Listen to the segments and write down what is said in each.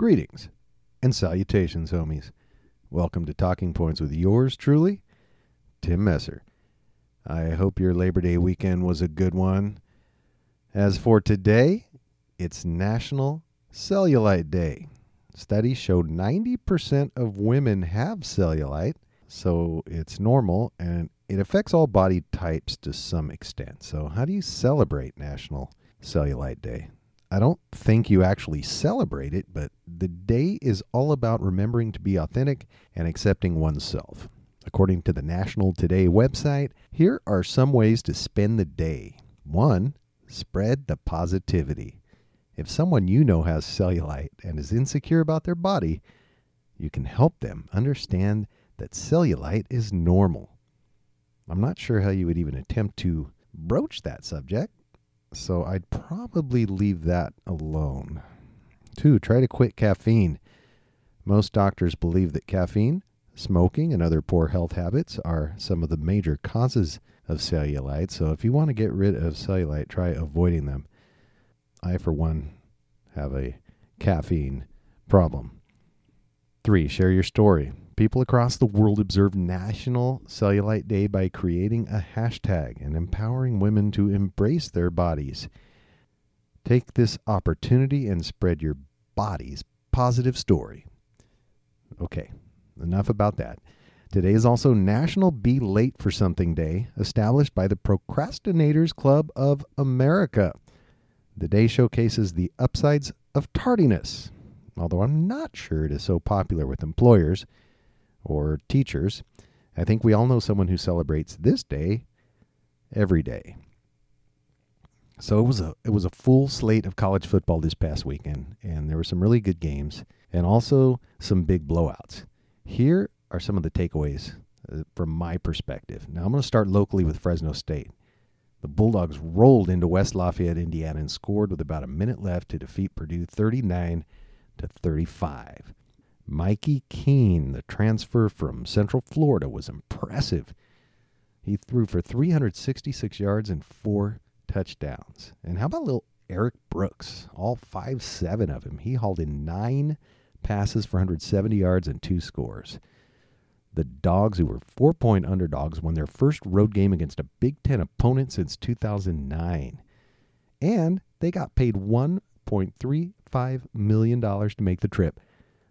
Greetings and salutations, homies. Welcome to Talking Points with yours truly, Tim Messer. I hope your Labor Day weekend was a good one. As for today, it's National Cellulite Day. Studies show 90% of women have cellulite, so it's normal and it affects all body types to some extent. So, how do you celebrate National Cellulite Day? I don't think you actually celebrate it, but the day is all about remembering to be authentic and accepting oneself. According to the National Today website, here are some ways to spend the day. One, spread the positivity. If someone you know has cellulite and is insecure about their body, you can help them understand that cellulite is normal. I'm not sure how you would even attempt to broach that subject, so I'd probably leave that alone. Two, try to quit caffeine. Most doctors believe that caffeine, smoking, and other poor health habits are some of the major causes of cellulite. So if you want to get rid of cellulite, try avoiding them. I, for one, have a caffeine problem. Three, share your story. People across the world observe National Cellulite Day by creating a hashtag and empowering women to embrace their bodies. Take this opportunity and spread your body's positive story. Okay, enough about that. Today is also National Be Late for Something Day, established by the Procrastinators Club of America. The day showcases the upsides of tardiness, although I'm not sure it is so popular with employers or teachers. I think we all know someone who celebrates this day every day. So it was a it was a full slate of college football this past weekend, and there were some really good games and also some big blowouts. Here are some of the takeaways uh, from my perspective. Now I'm going to start locally with Fresno State. The Bulldogs rolled into West Lafayette, Indiana, and scored with about a minute left to defeat Purdue 39 to 35. Mikey Keene, the transfer from Central Florida, was impressive. He threw for 366 yards and four touchdowns. And how about little Erik Brooks? All five seven of him. He hauled in nine passes for 170 yards and two scores. The Dogs, who were four point underdogs, won their first road game against a Big Ten opponent since 2009. And they got paid $1.35 million to make the trip.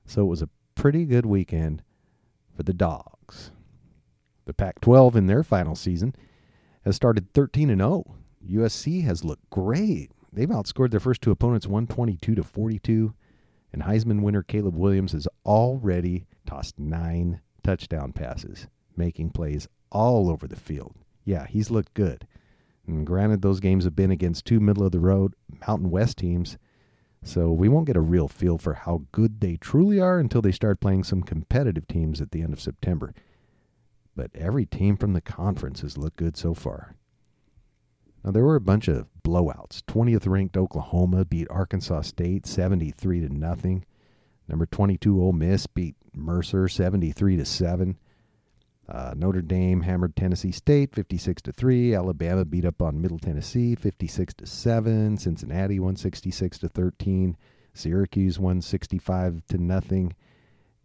So it was a pretty good weekend for the Dogs. The Pac 12 in their final season has started 13 and 0. USC has looked great. They've outscored their first two opponents 122 to 42, and Heisman winner Caleb Williams has already tossed nine touchdown passes, making plays all over the field. Yeah, he's looked good. And granted, those games have been against two middle of the road Mountain West teams so we won't get a real feel for how good they truly are until they start playing some competitive teams at the end of September. But every team from the conference has looked good so far. Now there were a bunch of blowouts. 20th ranked Oklahoma beat Arkansas State 73 to nothing. Number 22 Ole Miss beat Mercer 73 to 7. Uh, Notre Dame hammered Tennessee State 56 to 3. Alabama beat up on Middle Tennessee 56 to 7. Cincinnati 166 to 13. Syracuse 165 to nothing.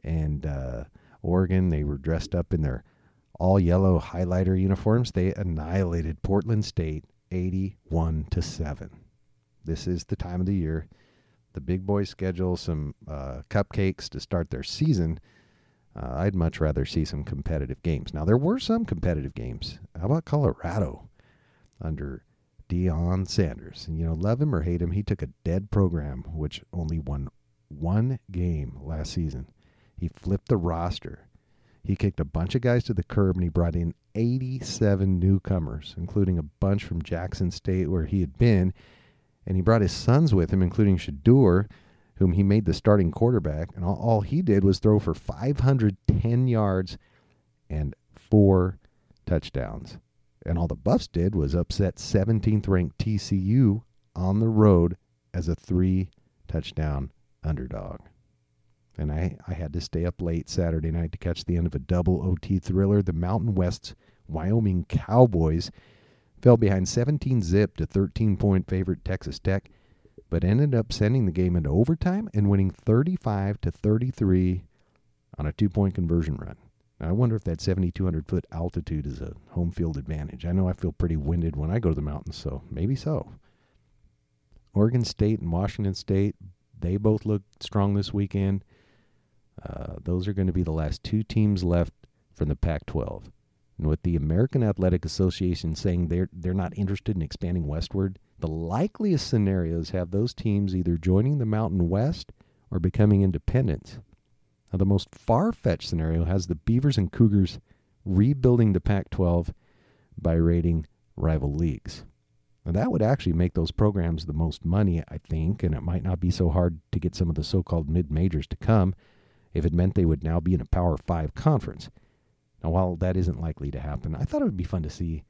And uh, Oregon, they were dressed up in their all yellow highlighter uniforms. They annihilated Portland State 81 to 7. This is the time of the year. The big boys schedule some uh, cupcakes to start their season uh, I'd much rather see some competitive games. Now, there were some competitive games. How about Colorado under Deion Sanders? And, you know, love him or hate him, he took a dead program which only won one game last season. He flipped the roster. He kicked a bunch of guys to the curb and he brought in 87 newcomers, including a bunch from Jackson State where he had been. And he brought his sons with him, including Shedeur, whom he made the starting quarterback, and all, all he did was throw for 510 yards and four touchdowns. And all the Buffs did was upset 17th ranked TCU on the road as a three touchdown underdog. And I, I had to stay up late Saturday night to catch the end of a double OT thriller. The Mountain West's Wyoming Cowboys fell behind 17 zip to 13 point favorite Texas Tech but ended up sending the game into overtime and winning 35 to 33 on a two-point conversion run. Now, I wonder if that 7,200 foot altitude is a home field advantage. I know I feel pretty winded when I go to the mountains, so maybe so. Oregon State and Washington State, they both look strong this weekend. Uh, those are going to be the last two teams left from the Pac 12. And with the American Athletic Association saying they're, they're not interested in expanding westward, the likeliest scenarios have those teams either joining the Mountain West or becoming independents. Now, the most far fetched scenario has the Beavers and Cougars rebuilding the Pac 12 by raiding rival leagues. Now, that would actually make those programs the most money, I think, and it might not be so hard to get some of the so called mid majors to come if it meant they would now be in a Power 5 conference. Now, while that isn't likely to happen, I thought it would be fun to see,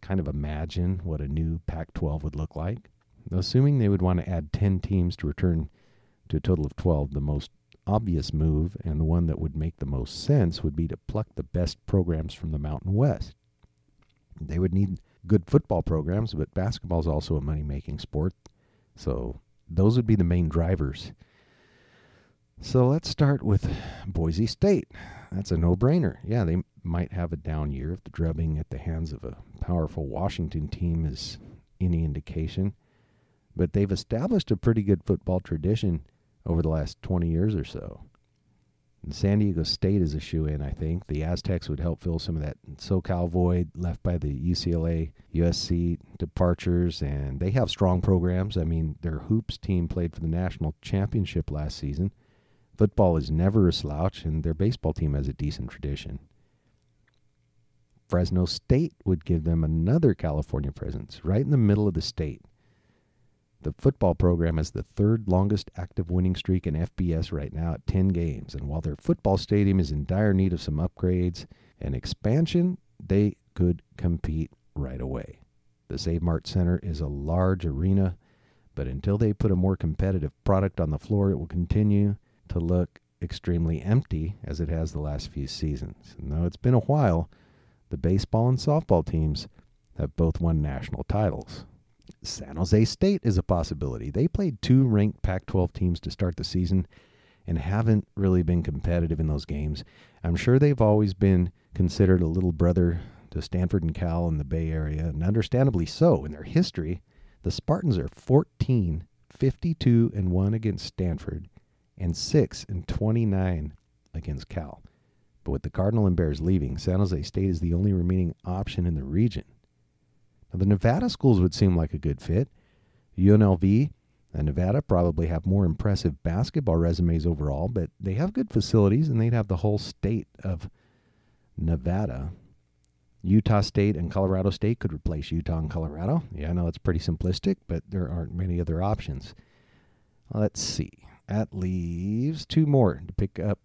kind of imagine what a new Pac 12 would look like. Assuming they would want to add 10 teams to return to a total of 12, the most obvious move and the one that would make the most sense would be to pluck the best programs from the Mountain West. They would need good football programs, but basketball is also a money making sport. So those would be the main drivers. So let's start with Boise State. That's a no brainer. Yeah, they might have a down year if the drubbing at the hands of a powerful Washington team is any indication. But they've established a pretty good football tradition over the last 20 years or so. And San Diego State is a shoe in, I think. The Aztecs would help fill some of that SoCal void left by the UCLA, USC departures, and they have strong programs. I mean, their hoops team played for the national championship last season. Football is never a slouch, and their baseball team has a decent tradition. Fresno State would give them another California presence, right in the middle of the state. The football program has the third longest active winning streak in FBS right now at 10 games. And while their football stadium is in dire need of some upgrades and expansion, they could compete right away. The Save Mart Center is a large arena, but until they put a more competitive product on the floor, it will continue to look extremely empty as it has the last few seasons. And though it's been a while, the baseball and softball teams have both won national titles. San Jose State is a possibility. They played two ranked Pac 12 teams to start the season and haven't really been competitive in those games. I'm sure they've always been considered a little brother to Stanford and Cal in the Bay Area, and understandably so. In their history, the Spartans are 14, 52, and 1 against Stanford, and 6 and 29 against Cal. But with the Cardinal and Bears leaving, San Jose State is the only remaining option in the region. Now, the Nevada schools would seem like a good fit. UNLV and Nevada probably have more impressive basketball resumes overall, but they have good facilities and they'd have the whole state of Nevada. Utah State and Colorado State could replace Utah and Colorado. Yeah, I know it's pretty simplistic, but there aren't many other options. Let's see. That leaves two more to pick up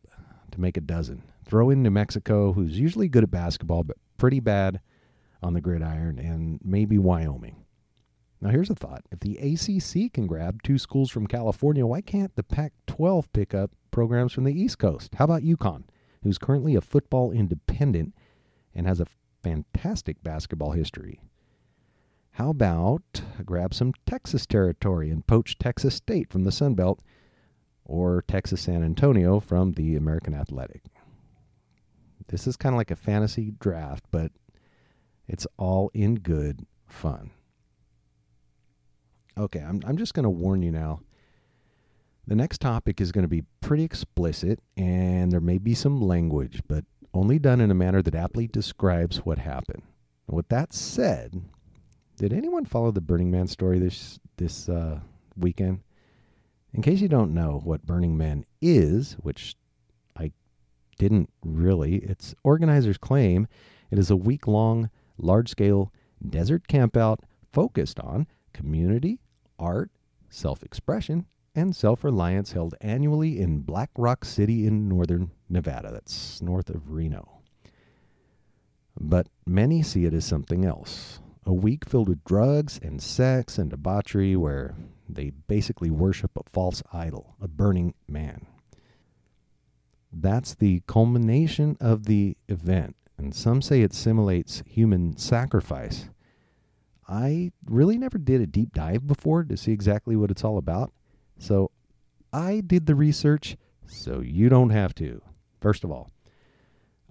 to make a dozen. Throw in New Mexico, who's usually good at basketball, but pretty bad on the gridiron, and maybe Wyoming. Now, here's a thought. If the ACC can grab two schools from California, why can't the Pac 12 pick up programs from the East Coast? How about UConn, who's currently a football independent and has a fantastic basketball history? How about grab some Texas territory and poach Texas State from the Sun Belt or Texas San Antonio from the American Athletic? This is kind of like a fantasy draft, but it's all in good fun. Okay, I'm, I'm just going to warn you now. The next topic is going to be pretty explicit, and there may be some language, but only done in a manner that aptly describes what happened. With that said, did anyone follow the Burning Man story this this uh, weekend? In case you don't know what Burning Man is, which didn't really, its organizers claim it is a week long large scale desert campout focused on community, art, self expression, and self reliance held annually in Black Rock City in northern Nevada. That's north of Reno. But many see it as something else a week filled with drugs and sex and debauchery where they basically worship a false idol, a burning man. That's the culmination of the event and some say it simulates human sacrifice. I really never did a deep dive before to see exactly what it's all about. So I did the research so you don't have to. First of all,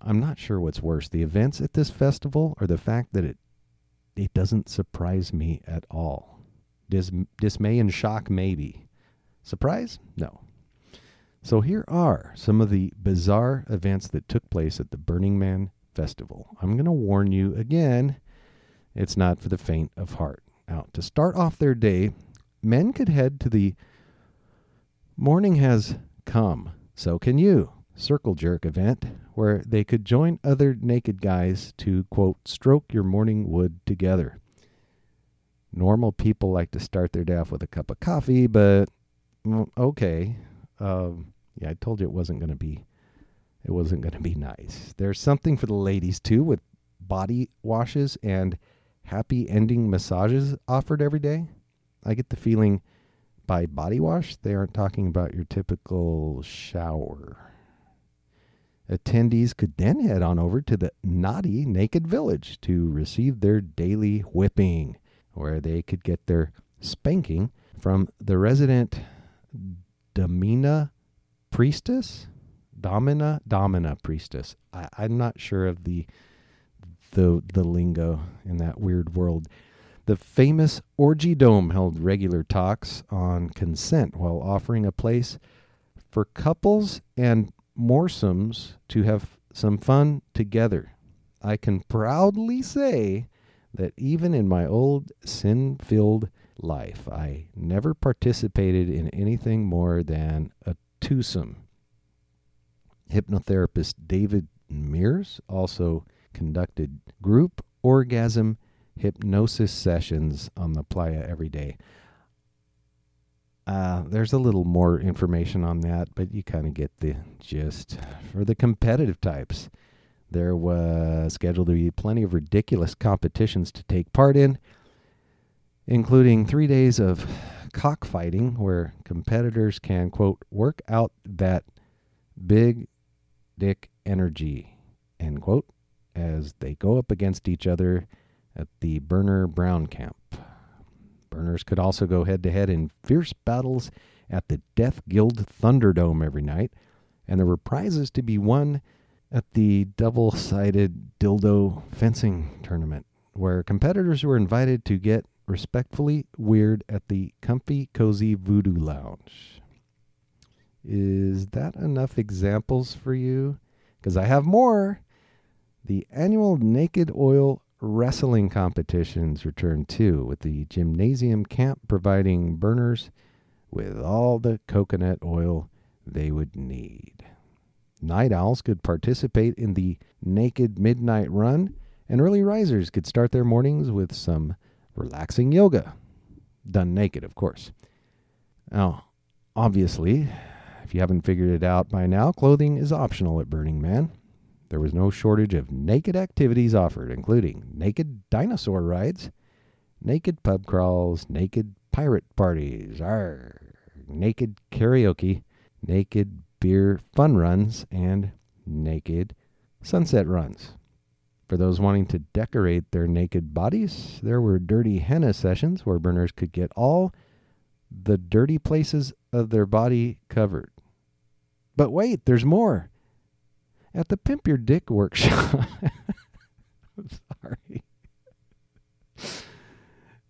I'm not sure what's worse, the events at this festival or the fact that it it doesn't surprise me at all. Dis- dismay and shock maybe. Surprise? No. So here are some of the bizarre events that took place at the Burning Man Festival. I'm going to warn you again, it's not for the faint of heart. Now, to start off their day, men could head to the Morning Has Come, So Can You circle jerk event where they could join other naked guys to, quote, stroke your morning wood together. Normal people like to start their day off with a cup of coffee, but mm, okay. Um, yeah, I told you it wasn't going to be it wasn't going to be nice. There's something for the ladies too with body washes and happy ending massages offered every day. I get the feeling by body wash, they aren't talking about your typical shower. Attendees could then head on over to the naughty Naked Village to receive their daily whipping, where they could get their spanking from the resident Domina priestess, Domina Domina priestess. I, I'm not sure of the the the lingo in that weird world. The famous Orgy Dome held regular talks on consent while offering a place for couples and moresomes to have some fun together. I can proudly say that even in my old sin filled life, I never participated in anything more than a twosome. Hypnotherapist David Mears also conducted group orgasm hypnosis sessions on the playa every day. Uh, there's a little more information on that, but you kind of get the gist. For the competitive types, there was scheduled to be plenty of ridiculous competitions to take part in, including three days of cockfighting, where competitors can, quote, work out that big dick energy, end quote, as they go up against each other at the Burner Brown Camp. Burners could also go head to head in fierce battles at the Death Guild Thunderdome every night, and there were prizes to be won at the double sided dildo fencing tournament, where competitors were invited to get respectfully weird at the Comfy Cozy Voodoo Lounge. Is that enough examples for you? Because I have more. The annual Naked Oil wrestling competitions return too, with the gymnasium camp providing burners with all the coconut oil they would need. Night owls could participate in the naked midnight run, and early risers could start their mornings with some relaxing yoga. Done naked, of course. Now, obviously, if you haven't figured it out by now, clothing is optional at Burning Man. There was no shortage of naked activities offered, including naked dinosaur rides, naked pub crawls, naked pirate parties, arr, naked karaoke, naked beer fun runs, and naked sunset runs. For those wanting to decorate their naked bodies, there were dirty henna sessions where burners could get all the dirty places of their body covered. But wait, there's more at the Pimp Your Dick workshop. I'm sorry.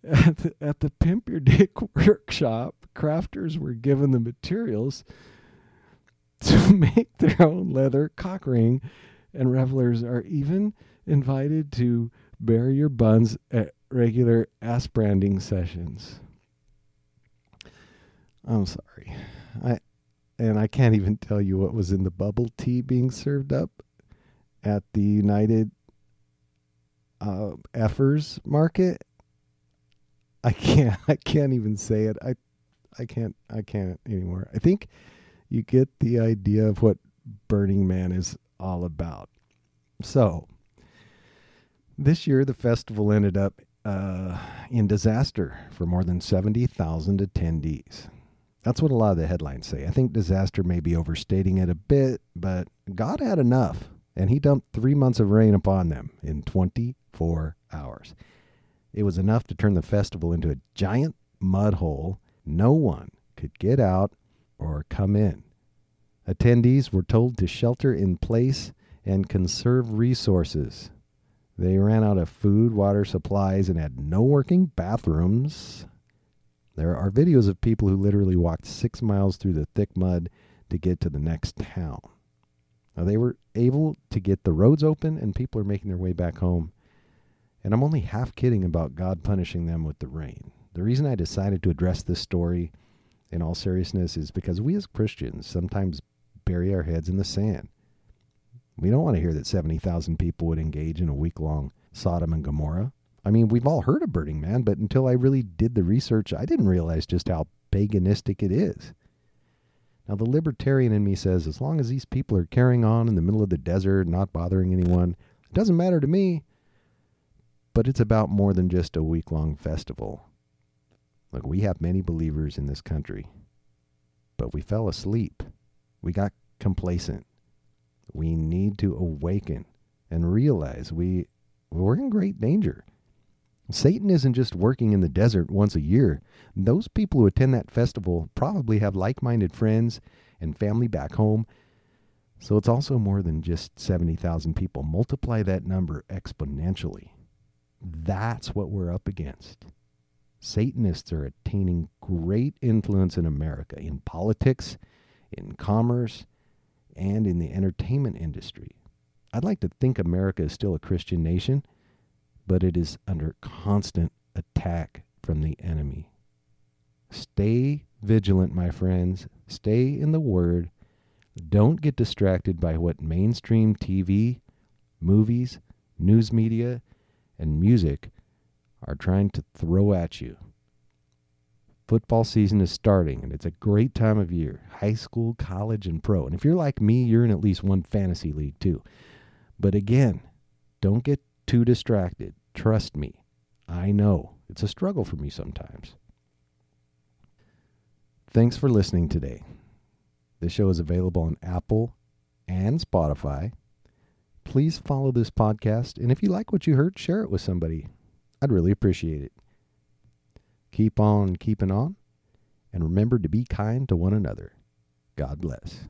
At the, at the Pimp Your Dick workshop, crafters were given the materials to make their own leather cock ring, and revelers are even invited to bury your buns at regular ass branding sessions. I'm sorry. I and I can't even tell you what was in the bubble tea being served up at the United uh, Effers Market. I can't. I can't even say it. I, I can't. I can't anymore. I think you get the idea of what Burning Man is all about. So, this year the festival ended up uh, in disaster for more than seventy thousand attendees. That's what a lot of the headlines say. I think disaster may be overstating it a bit, but God had enough, and He dumped three months of rain upon them in 24 hours. It was enough to turn the festival into a giant mud hole. No one could get out or come in. Attendees were told to shelter in place and conserve resources. They ran out of food, water, supplies, and had no working bathrooms. There are videos of people who literally walked six miles through the thick mud to get to the next town. Now, they were able to get the roads open, and people are making their way back home. And I'm only half kidding about God punishing them with the rain. The reason I decided to address this story in all seriousness is because we as Christians sometimes bury our heads in the sand. We don't want to hear that 70,000 people would engage in a week long Sodom and Gomorrah. I mean, we've all heard of Burning Man, but until I really did the research, I didn't realize just how paganistic it is. Now, the libertarian in me says as long as these people are carrying on in the middle of the desert, not bothering anyone, it doesn't matter to me. But it's about more than just a week long festival. Look, we have many believers in this country, but we fell asleep. We got complacent. We need to awaken and realize we we're in great danger. Satan isn't just working in the desert once a year. Those people who attend that festival probably have like minded friends and family back home. So it's also more than just 70,000 people. Multiply that number exponentially. That's what we're up against. Satanists are attaining great influence in America in politics, in commerce, and in the entertainment industry. I'd like to think America is still a Christian nation but it is under constant attack from the enemy. Stay vigilant, my friends. Stay in the Word. Don't get distracted by what mainstream TV, movies, news media, and music are trying to throw at you. Football season is starting, and it's a great time of year high school, college, and pro. And if you're like me, you're in at least one fantasy league too. But again, don't get too distracted. Trust me. I know. It's a struggle for me sometimes. Thanks for listening today. This show is available on Apple and Spotify. Please follow this podcast, and if you like what you heard, share it with somebody. I'd really appreciate it. Keep on keeping on, and remember to be kind to one another. God bless.